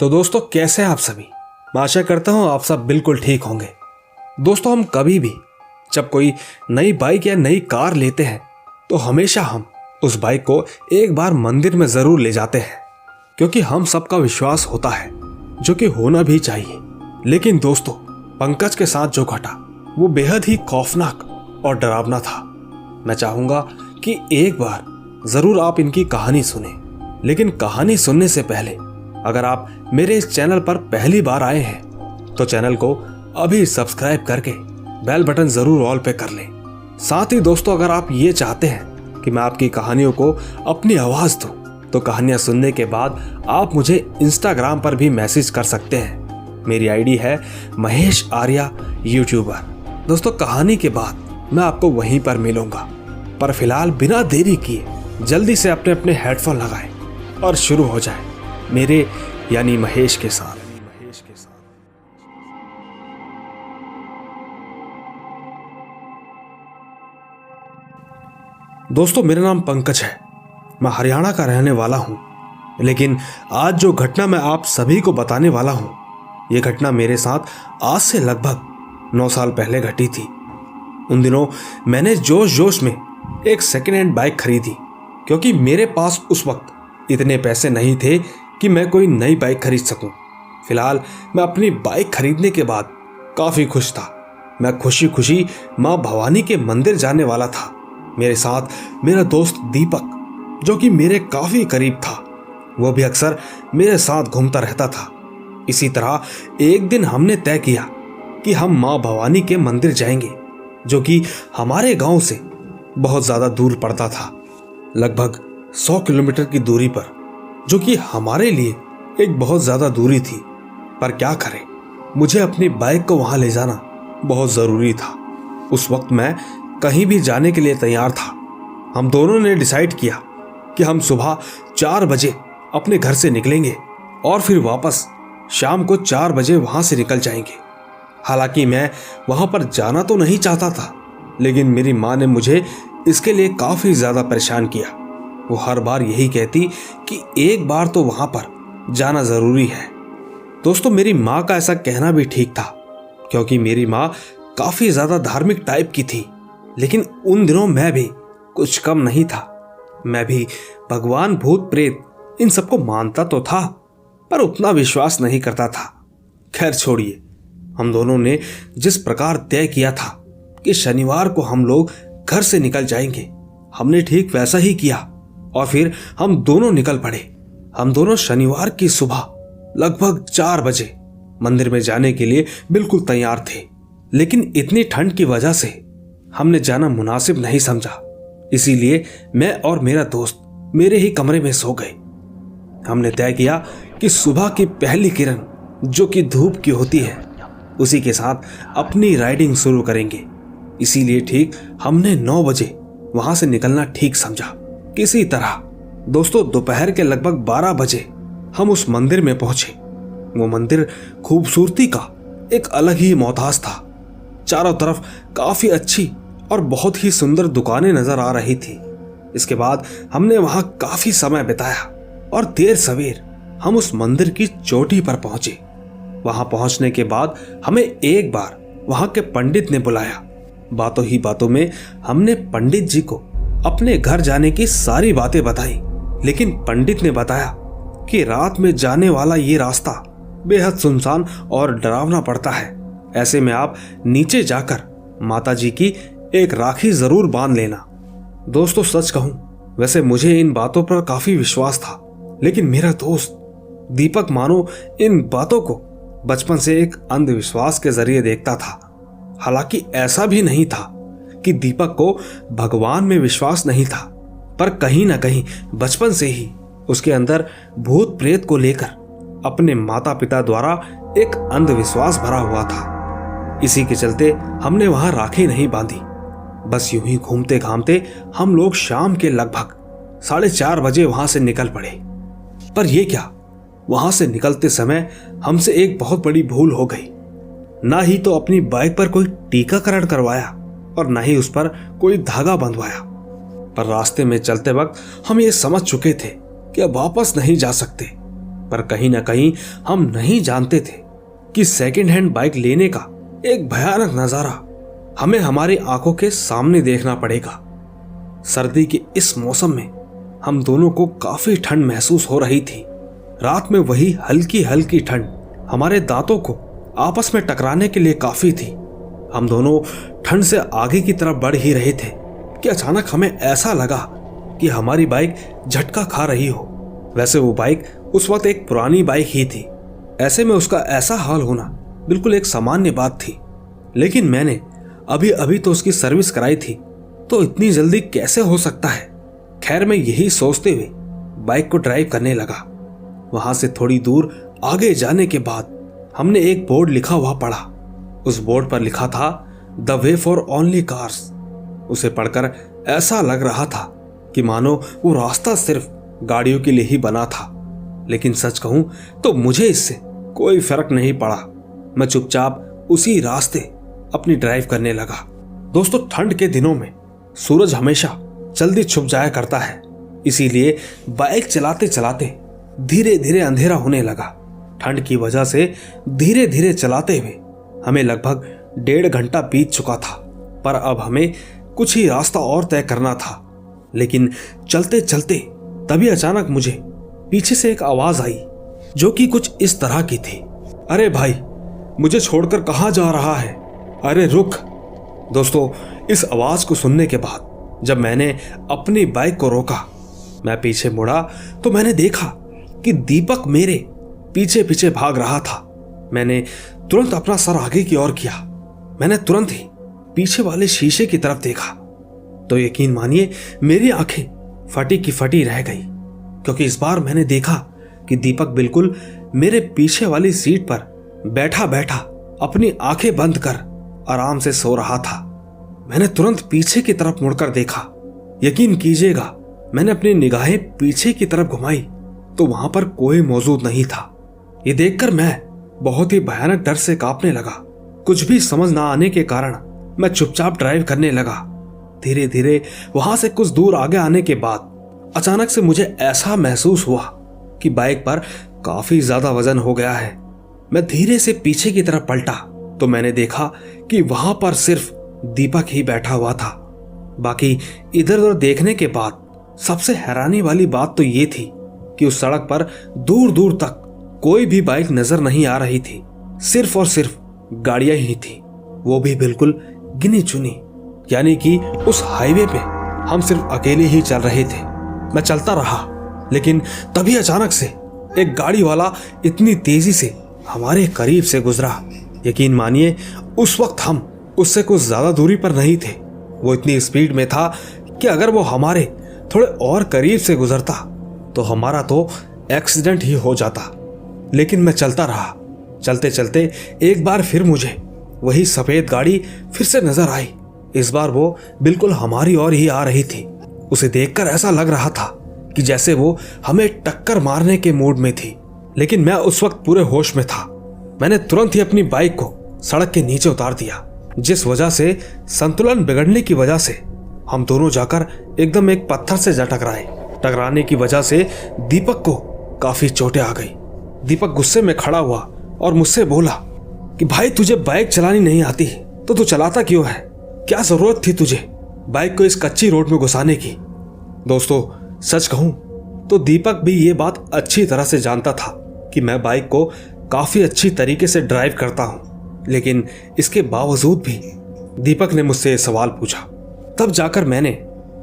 तो दोस्तों, कैसे आप सभी? मैं आशा करता हूँ आप सब बिल्कुल ठीक होंगे। दोस्तों, हम कभी भी जब कोई नई बाइक या नई कार लेते हैं तो हमेशा हम उस बाइक को एक बार मंदिर में ज़रूर ले जाते हैं, क्योंकि हम सबका विश्वास होता है, जो कि होना भी चाहिए। लेकिन दोस्तों, पंकज के साथ जो घटा, वो बेहद ही खौफनाक और डरावना था। मैं चाहूँगा कि एक बार ज़रूर आप इनकी कहानी सुने, लेकिन कहानी सुनने से पहले अगर आप मेरे इस चैनल पर पहली बार आए हैं तो चैनल को अभी सब्सक्राइब करके बेल बटन ज़रूर ऑल पे कर लें। साथ ही दोस्तों, अगर आप ये चाहते हैं कि मैं आपकी कहानियों को अपनी आवाज़ दूँ तो कहानियाँ सुनने के बाद आप मुझे इंस्टाग्राम पर भी मैसेज कर सकते हैं। मेरी आईडी है महेश आर्या यूट्यूबर दोस्तों, कहानी के बाद मैं आपको वहीं पर मिलूँगा। पर फ़िलहाल बिना देरी किए जल्दी से अपने अपने हेडफोन लगाएँ और शुरू हो जाए। मेरे यानी महेश के साथ। दोस्तों, मेरा नाम पंकज है। मैं हरियाणा का रहने वाला हूँ। लेकिन आज जो घटना मैं आप सभी को बताने वाला हूँ यह घटना मेरे साथ आज से लगभग नौ साल पहले घटी थी। उन दिनों मैंने जोश जोश में एक सेकेंड हैंड बाइक खरीदी, क्योंकि मेरे पास उस वक्त इतने पैसे नहीं थे कि मैं कोई नई बाइक खरीद सकूँ। फ़िलहाल, मैं अपनी बाइक खरीदने के बाद काफ़ी खुश था। मैं खुशी खुशी माँ भवानी के मंदिर जाने वाला था। मेरे साथ मेरा दोस्त दीपक, जो कि मेरे काफ़ी करीब था, वो भी अक्सर मेरे साथ घूमता रहता था। इसी तरह, एक दिन हमने तय किया कि हम माँ भवानी के मंदिर जाएँगे, जो कि हमारे गाँव से बहुत ज़्यादा दूर पड़ता था। लगभग सौ किलोमीटर की दूरी पर जो कि हमारे लिए एक बहुत ज़्यादा दूरी थी। पर क्या करें? मुझे अपनी बाइक को वहाँ ले जाना बहुत ज़रूरी था। उस वक्त मैं कहीं भी जाने के लिए तैयार था। हम दोनों ने डिसाइड किया कि हम सुबह चार बजे अपने घर से निकलेंगे और फिर वापस शाम को चार बजे वहाँ से निकल जाएँगे। हालाँकि मैं वहाँ पर जाना तो नहीं चाहता था, लेकिन मेरी माँ ने मुझे इसके लिए काफ़ी ज़्यादा परेशान किया। वो हर बार यही कहती कि एक बार तो वहाँ पर जाना ज़रूरी है। दोस्तों, मेरी माँ का ऐसा कहना भी ठीक था, क्योंकि मेरी माँ काफ़ी ज़्यादा धार्मिक टाइप की थी, लेकिन उन दिनों मैं भी कुछ कम नहीं था। मैं भी भगवान, भूत, प्रेत, इन सबको मानता तो था, पर उतना विश्वास नहीं करता था। खैर, छोड़िए, हम दोनों ने जिस प्रकार तय किया था कि शनिवार को हम लोग घर से निकल जाएँगे, हमने ठीक वैसा ही किया। और फिर हम दोनों निकल पड़े। हम दोनों शनिवार की सुबह, लगभग चार बजे, मंदिर में जाने के लिए बिल्कुल तैयार थे। लेकिन इतनी ठंड की वजह से हमने जाना मुनासिब नहीं समझा। इसीलिए मैं और मेरा दोस्त मेरे ही कमरे में सो गए। हमने तय किया कि सुबह की पहली किरण, जो कि धूप की होती है, उसी के साथ अपनी राइडिंग शुरू करेंगे। इसीलिए ठीक हमने नौ बजे वहाँ से निकलना ठीक समझा। किसी तरह। दोस्तों, दोपहर के लगभग बारह बजे हम उस मंदिर में पहुँचे। वो मंदिर खूबसूरती का एक अलग ही मोहताज था। चारों तरफ़ काफ़ी अच्छी और बहुत ही सुंदर दुकानें नज़र आ रही थी। इसके बाद हमने वहाँ काफ़ी समय बिताया और देर सवेर हम उस मंदिर की चोटी पर पहुँचे। वहाँ पहुँचने के बाद हमें एक बार वहाँ के पंडित ने बुलाया। बातों ही बातों में हमने पंडित जी को अपने घर जाने की सारी बातें बताई, लेकिन पंडित ने बताया कि रात में जाने वाला ये रास्ता बेहद सुनसान और डरावना पड़ता है। ऐसे में आप नीचे जाकर माता जी की एक राखी ज़रूर बाँध लेना। दोस्तों, सच कहूँ, वैसे मुझे इन बातों पर काफ़ी विश्वास था, लेकिन मेरा दोस्त दीपक मानो इन बातों को बचपन से एक अंधविश्वास के ज़रिए देखता था। हालाँकि ऐसा भी नहीं था। कि दीपक को भगवान में विश्वास नहीं था, पर कहीं ना कहीं बचपन से ही उसके अंदर भूत प्रेत को लेकर अपने माता पिता द्वारा एक अंधविश्वास भरा हुआ था। इसी के चलते हमने वहाँ राखी नहीं बांधी। बस यूँ ही घूमते घामते हम लोग शाम के लगभग साढ़े चार बजे वहाँ से निकल पड़े। पर यह क्या? वहाँ से निकलते समय हमसे एक बहुत बड़ी भूल हो गई। ना ही तो अपनी बाइक पर कोई टीकाकरण करवाया। और न ही उस पर कोई धागा बंधवाया। पर रास्ते में चलते वक्त हम ये समझ चुके थे कि अब वापस नहीं जा सकते। पर कहीं ना कहीं हम नहीं जानते थे कि सेकेंड हैंड बाइक लेने का एक भयानक नज़ारा हमें हमारी आँखों के सामने देखना पड़ेगा। सर्दी के इस मौसम में हम दोनों को काफ़ी ठंड महसूस हो रही थी। रात में वही हल्की हल्की ठंड हमारे दांतों को आपस में टकराने के लिए काफ़ी थी। हम दोनों ठंड से आगे की तरफ़ बढ़ ही रहे थे कि अचानक हमें ऐसा लगा कि हमारी बाइक झटका खा रही हो। वैसे वो बाइक उस वक्त एक पुरानी बाइक ही थी। ऐसे में उसका ऐसा हाल होना बिल्कुल एक सामान्य बात थी। लेकिन मैंने अभी अभी तो उसकी सर्विस कराई थी तो इतनी जल्दी कैसे हो सकता है? खैर, मैं यही सोचते हुए बाइक को ड्राइव करने लगा। वहाँ से थोड़ी दूर आगे जाने के बाद हमने एक बोर्ड लिखा हुआ पढ़ा। उस बोर्ड पर लिखा था, the way for only cars. उसे पढ़कर ऐसा लग रहा था कि मानो वो रास्ता सिर्फ़ गाड़ियों के लिए ही बना था। लेकिन सच कहूँ तो मुझे इससे कोई फ़र्क नहीं पड़ा। मैं चुपचाप उसी रास्ते अपनी ड्राइव करने लगा। दोस्तों, ठंड के दिनों में सूरज हमेशा जल्दी छुप जाया करता है। इसीलिए बाइक चलाते चलाते धीरे धीरे अंधेरा होने लगा। ठंड की वजह से धीरे धीरे चलाते हुए हमें लगभग डेढ़ घंटा बीत चुका था, पर अब हमें कुछ ही रास्ता और तय करना था। लेकिन चलते चलते तभी अचानक मुझे पीछे से एक आवाज़ आई, जो कि कुछ इस तरह की थी। अरे भाई, मुझे छोड़कर कहा जा रहा है? अरे रुक। दोस्तों, इस आवाज़ को सुनने के बाद जब मैंने अपनी बाइक को रोका, मैं पीछे मुड़ा तो मैंने देखा कि दीपक मेरे पीछे पीछे भाग रहा था। मैंने तुरंत अपना सर आगे की ओर किया। मैंने तुरंत ही पीछे वाले शीशे की तरफ़ देखा। तो यकीन मानिए, मेरी आँखें फटी की फटी रह गई, क्योंकि इस बार मैंने देखा कि दीपक बिल्कुल मेरे पीछे वाली सीट पर बैठा बैठा अपनी आँखें बंद कर आराम से सो रहा था। मैंने तुरंत पीछे की तरफ़ मुड़कर देखा। यकीन कीजिएगा, मैंने अपनी निगाहें पीछे की तरफ़ घुमाई तो वहाँ पर कोई मौजूद नहीं था। ये देखकर मैं बहुत ही भयानक डर से कांपने लगा। कुछ भी समझ ना आने के कारण मैं चुपचाप ड्राइव करने लगा। धीरे धीरे वहाँ से कुछ दूर आगे आने के बाद अचानक से मुझे ऐसा महसूस हुआ कि बाइक पर काफ़ी ज़्यादा वज़न हो गया है। मैं धीरे से पीछे की तरफ़ पलटा तो मैंने देखा कि वहाँ पर सिर्फ़ दीपक ही बैठा हुआ था। बाकी इधर उधर देखने के बाद सबसे हैरानी वाली बात तो ये थी कि उस सड़क पर दूर दूर तक कोई भी बाइक नज़र नहीं आ रही थी। सिर्फ़ और सिर्फ़ गाड़ियाँ ही थी। वो भी बिल्कुल गिनी चुनी यानी कि उस हाईवे पे हम सिर्फ़ अकेले ही चल रहे थे। मैं चलता रहा, लेकिन तभी अचानक से एक गाड़ी वाला इतनी तेज़ी से हमारे करीब से गुजरा। यकीन मानिए, उस वक्त हम उससे कुछ ज़्यादा दूरी पर नहीं थे। वो इतनी स्पीड में था कि अगर वो हमारे थोड़े और करीब से गुजरता तो हमारा तो एक्सीडेंट ही हो जाता। लेकिन मैं चलता रहा। चलते चलते एक बार फिर मुझे वही सफ़ेद गाड़ी फिर से नज़र आई। इस बार वो बिल्कुल हमारी ओर ही आ रही थी। उसे देखकर ऐसा लग रहा था कि जैसे वो हमें टक्कर मारने के मूड में थी। लेकिन मैं उस वक्त पूरे होश में था। मैंने तुरंत ही अपनी बाइक को सड़क के नीचे उतार दिया, जिस वजह से संतुलन बिगड़ने की वजह से हम दोनों जाकर एकदम एक पत्थर से जा टकराए। टकराने की वजह से दीपक को काफ़ी चोटें आ गई। दीपक गुस्से में खड़ा हुआ और मुझसे बोला कि भाई तुझे बाइक चलानी नहीं आती तो तू चलाता क्यों है? क्या ज़रूरत थी तुझे बाइक को इस कच्ची रोड में घुसाने की? दोस्तों, सच कहूँ तो दीपक भी ये बात अच्छी तरह से जानता था कि मैं बाइक को काफ़ी अच्छी तरीके से ड्राइव करता हूँ। लेकिन इसके बावजूद भी दीपक ने मुझसे सवाल पूछा। तब जाकर मैंने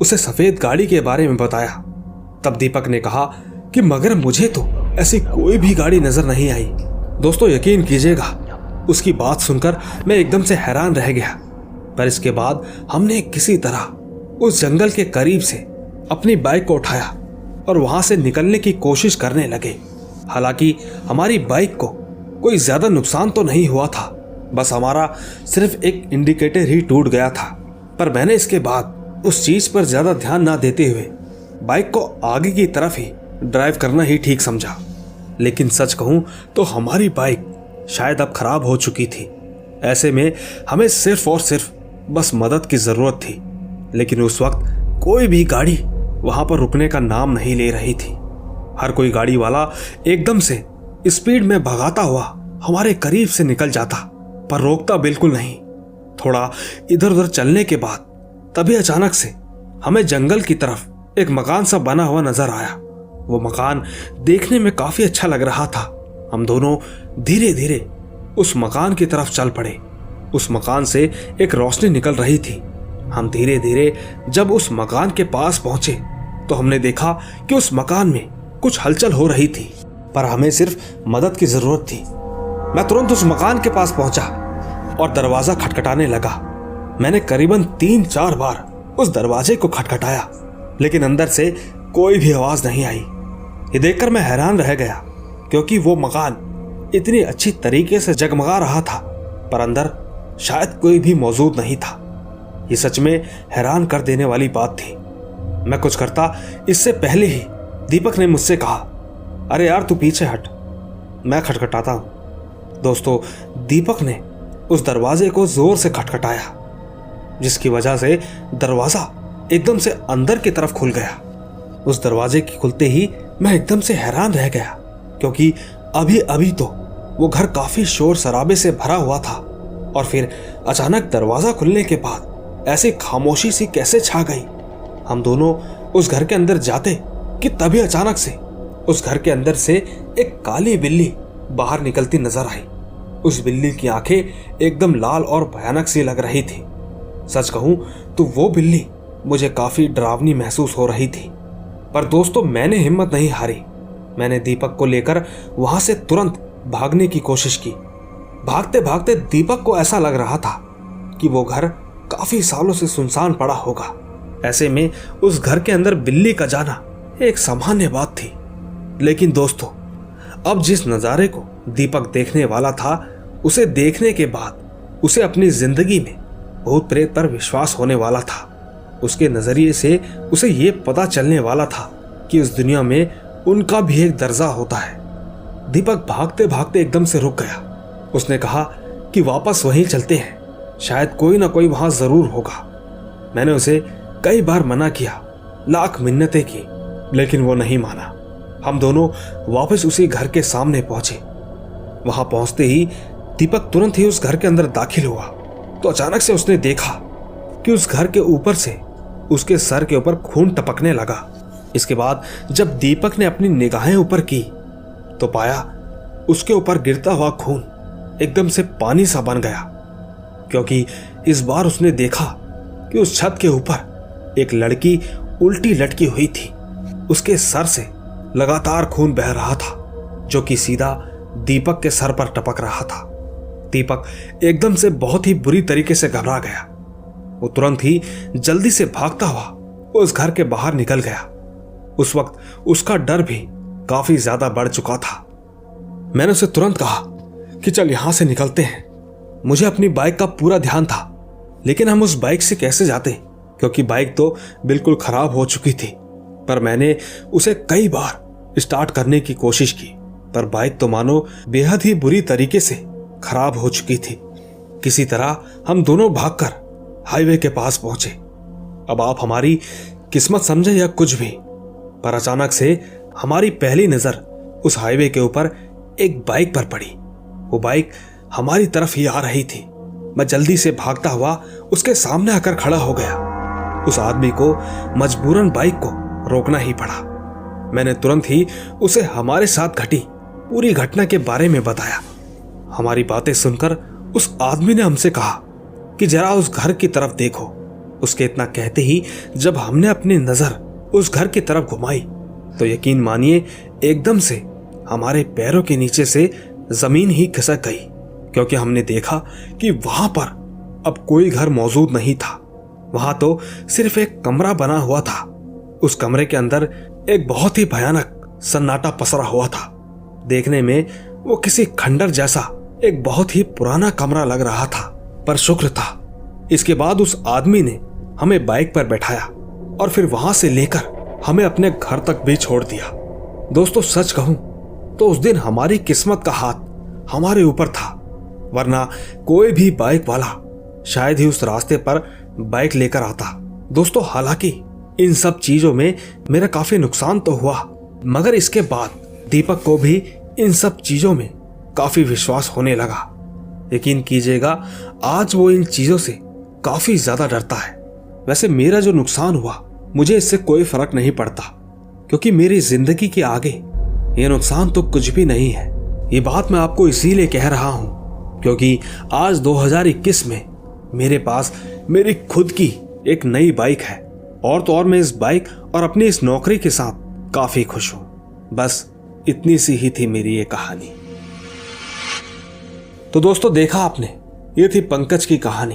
उसे सफ़ेद गाड़ी के बारे में बताया। तब दीपक ने कहा कि मगर मुझे तो ऐसी कोई भी गाड़ी नज़र नहीं आई। दोस्तों, यकीन कीजिएगा, उसकी बात सुनकर मैं एकदम से हैरान रह गया। पर इसके बाद हमने किसी तरह उस जंगल के करीब से अपनी बाइक को उठाया और वहाँ से निकलने की कोशिश करने लगे। हालाँकि हमारी बाइक को कोई ज़्यादा नुकसान तो नहीं हुआ था, बस हमारा सिर्फ़ एक इंडिकेटर ही टूट गया था। पर मैंने इसके बाद उस चीज़ पर ज़्यादा ध्यान ना देते हुए बाइक को आगे की तरफ़ ही ड्राइव करना ही ठीक समझा। लेकिन सच कहूँ तो हमारी बाइक शायद अब खराब हो चुकी थी। ऐसे में हमें सिर्फ़ और सिर्फ़ बस मदद की ज़रूरत थी, लेकिन उस वक्त कोई भी गाड़ी वहाँ पर रुकने का नाम नहीं ले रही थी। हर कोई गाड़ी वाला एकदम से स्पीड में भगाता हुआ हमारे करीब से निकल जाता, पर रोकता बिल्कुल नहीं। थोड़ा इधर उधर चलने के बाद तभी अचानक से हमें जंगल की तरफ़ एक मकान सा बना हुआ नज़र आया। वो मकान देखने में काफ़ी अच्छा लग रहा था। हम दोनों धीरे धीरे उस मकान की तरफ़ चल पड़े। उस मकान से एक रोशनी निकल रही थी। हम धीरे धीरे जब उस मकान के पास पहुँचे तो हमने देखा कि उस मकान में कुछ हलचल हो रही थी, पर हमें सिर्फ़ मदद की ज़रूरत थी। मैं तुरंत उस मकान के पास पहुँचा और दरवाज़ा खटखटाने लगा। मैंने करीबन तीन चार बार उस दरवाजे को खटखटाया, लेकिन अंदर से कोई भी आवाज़ नहीं आई। ये देखकर मैं हैरान रह गया, क्योंकि वो मकान इतनी अच्छी तरीके से जगमगा रहा था, पर अंदर शायद कोई भी मौजूद नहीं था। ये सच में हैरान कर देने वाली बात थी। मैं कुछ करता, इससे पहले ही दीपक ने मुझसे कहा, अरे यार, तू पीछे हट। मैं खटखटाता हूँ। दोस्तों, दीपक ने उस दरवाजे को ज़ोर से खटखटाया, जिसकी वजह से दरवाज़ा एकदम से अंदर की तरफ़ खुल गया। उस दरवाजे के खुलते ही मैं एकदम से हैरान रह गया, क्योंकि अभी अभी तो वो घर काफ़ी शोर शराबे से भरा हुआ था और फिर अचानक दरवाज़ा खुलने के बाद ऐसी खामोशी सी कैसे छा गई? हम दोनों उस घर के अंदर जाते कि तभी अचानक से उस घर के अंदर से एक काली बिल्ली बाहर निकलती नज़र आई। उस बिल्ली की आँखें एकदम लाल और भयानक सी लग रही थी। सच कहूँ तो वो बिल्ली मुझे काफ़ी डरावनी महसूस हो रही थी। पर दोस्तों, मैंने हिम्मत नहीं हारी। मैंने दीपक को लेकर वहाँ से तुरंत भागने की कोशिश की। भागते भागते दीपक को ऐसा लग रहा था कि वो घर काफ़ी सालों से सुनसान पड़ा होगा। ऐसे में उस घर के अंदर बिल्ली का जाना एक सामान्य बात थी। लेकिन दोस्तों, अब जिस नज़ारे को दीपक देखने वाला था, उसे देखने के बाद उसे अपनी ज़िंदगी में भूत प्रेत पर विश्वास होने वाला था। उसके नज़रिए से उसे यह पता चलने वाला था कि उस दुनिया में उनका भी एक दर्जा होता है। दीपक भागते भागते एकदम से रुक गया। उसने कहा कि वापस वहीं चलते हैं। शायद कोई ना कोई वहाँ ज़रूर होगा। मैंने उसे कई बार मना किया, लाख मिन्नतें की, लेकिन वो नहीं माना। हम दोनों वापस उसी घर के सामने पहुँचे। वहाँ पहुँचते ही दीपक तुरंत ही उस घर के अंदर दाखिल हुआ। तो अचानक से उसने देखा कि उस घर के ऊपर से उसके सर के ऊपर खून टपकने लगा। इसके बाद जब दीपक ने अपनी निगाहें ऊपर की तो पाया उसके ऊपर गिरता हुआ खून एकदम से पानी सा बन गया, क्योंकि इस बार उसने देखा कि उस छत के ऊपर एक लड़की उल्टी लटकी हुई थी। उसके सर से लगातार खून बह रहा था, जो कि सीधा दीपक के सर पर टपक रहा था। दीपक एकदम से बहुत ही बुरी तरीके से घबरा गया। वो तुरंत ही जल्दी से भागता हुआ उस घर के बाहर निकल गया। उस वक्त उसका डर भी काफ़ी ज़्यादा बढ़ चुका था। मैंने उसे तुरंत कहा कि चल यहाँ से निकलते हैं। मुझे अपनी बाइक का पूरा ध्यान था, लेकिन हम उस बाइक से कैसे जाते, क्योंकि बाइक तो बिल्कुल खराब हो चुकी थी। पर मैंने उसे कई बार स्टार्ट करने की कोशिश की, पर बाइक तो मानो बेहद ही बुरी तरीके से खराब हो चुकी थी। किसी तरह हम दोनों भागकर हाईवे के पास पहुँचे। अब आप हमारी किस्मत समझे या कुछ भी, पर अचानक से हमारी पहली नज़र उस हाईवे के ऊपर एक बाइक पर पड़ी। वो बाइक हमारी तरफ़ ही आ रही थी। मैं जल्दी से भागता हुआ उसके सामने आकर खड़ा हो गया। उस आदमी को, मजबूरन बाइक को रोकना ही पड़ा। मैंने तुरंत ही उसे हमारे साथ घटी, पूरी घटना के बारे में बताया। हमारी बातें सुनकर उस आदमी ने हमसे कहा कि जरा उस घर की तरफ़ देखो। उसके इतना कहते ही जब हमने अपनी नज़र उस घर की तरफ़ घुमाई तो यकीन मानिए, एकदम से हमारे पैरों के नीचे से ज़मीन ही खिसक गई, क्योंकि हमने देखा कि वहाँ पर अब कोई घर मौजूद नहीं था। वहाँ तो सिर्फ़ एक कमरा बना हुआ था। उस कमरे के अंदर एक बहुत ही भयानक सन्नाटा पसरा हुआ था। देखने में वो किसी खंडर जैसा एक बहुत ही पुराना कमरा लग रहा था। पर शुक्र था। इसके बाद उस आदमी ने हमें बाइक पर बैठाया और फिर वहाँ से लेकर हमें अपने घर तक भी छोड़ दिया। दोस्तों, सच कहूँ तो उस दिन हमारी किस्मत का हाथ हमारे ऊपर था, वरना कोई भी बाइक वाला शायद ही उस रास्ते पर बाइक लेकर आता। दोस्तों, हालाँकि इन सब चीज़ों में मेरा काफ़ी नुकसान तो हुआ, मगर इसके बाद दीपक को भी इन सब चीज़ों में काफ़ी विश्वास होने लगा। यकीन कीजिएगा, आज वो इन चीज़ों से काफ़ी ज़्यादा डरता है। वैसे मेरा जो नुकसान हुआ, मुझे इससे कोई फ़र्क नहीं पड़ता, क्योंकि मेरी ज़िंदगी के आगे ये नुकसान तो कुछ भी नहीं है। ये बात मैं आपको इसीलिए कह रहा हूँ, क्योंकि आज 2021 में मेरे पास मेरी खुद की एक नई बाइक है, और तो और मैं इस बाइक और अपनी इस नौकरी के साथ काफ़ी खुश हूँ। बस इतनी सी ही थी मेरी ये कहानी। तो दोस्तों देखा आपने, ये थी पंकज की कहानी।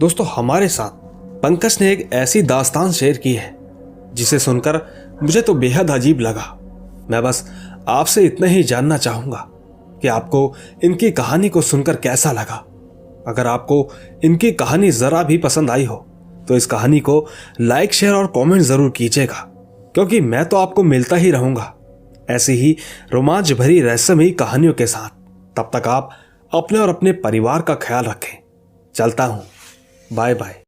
दोस्तों हमारे साथ पंकज ने एक ऐसी दास्तान शेयर की है, जिसे सुनकर मुझे तो बेहद अजीब लगा। मैं बस आपसे इतना ही जानना चाहूँगा कि आपको इनकी कहानी को सुनकर कैसा लगा। अगर आपको इनकी कहानी जरा भी पसंद आई हो तो इस कहानी को लाइक, शेयर और कमेंट ज़रूर कीजिएगा, क्योंकि मैं तो आपको मिलता ही रहूँगा, ऐसी ही रोमांच भरी रहस्यमयी कहानियों के साथ। तब तक आप अपने और अपने परिवार का ख्याल रखें। चलता हूँ। Bye bye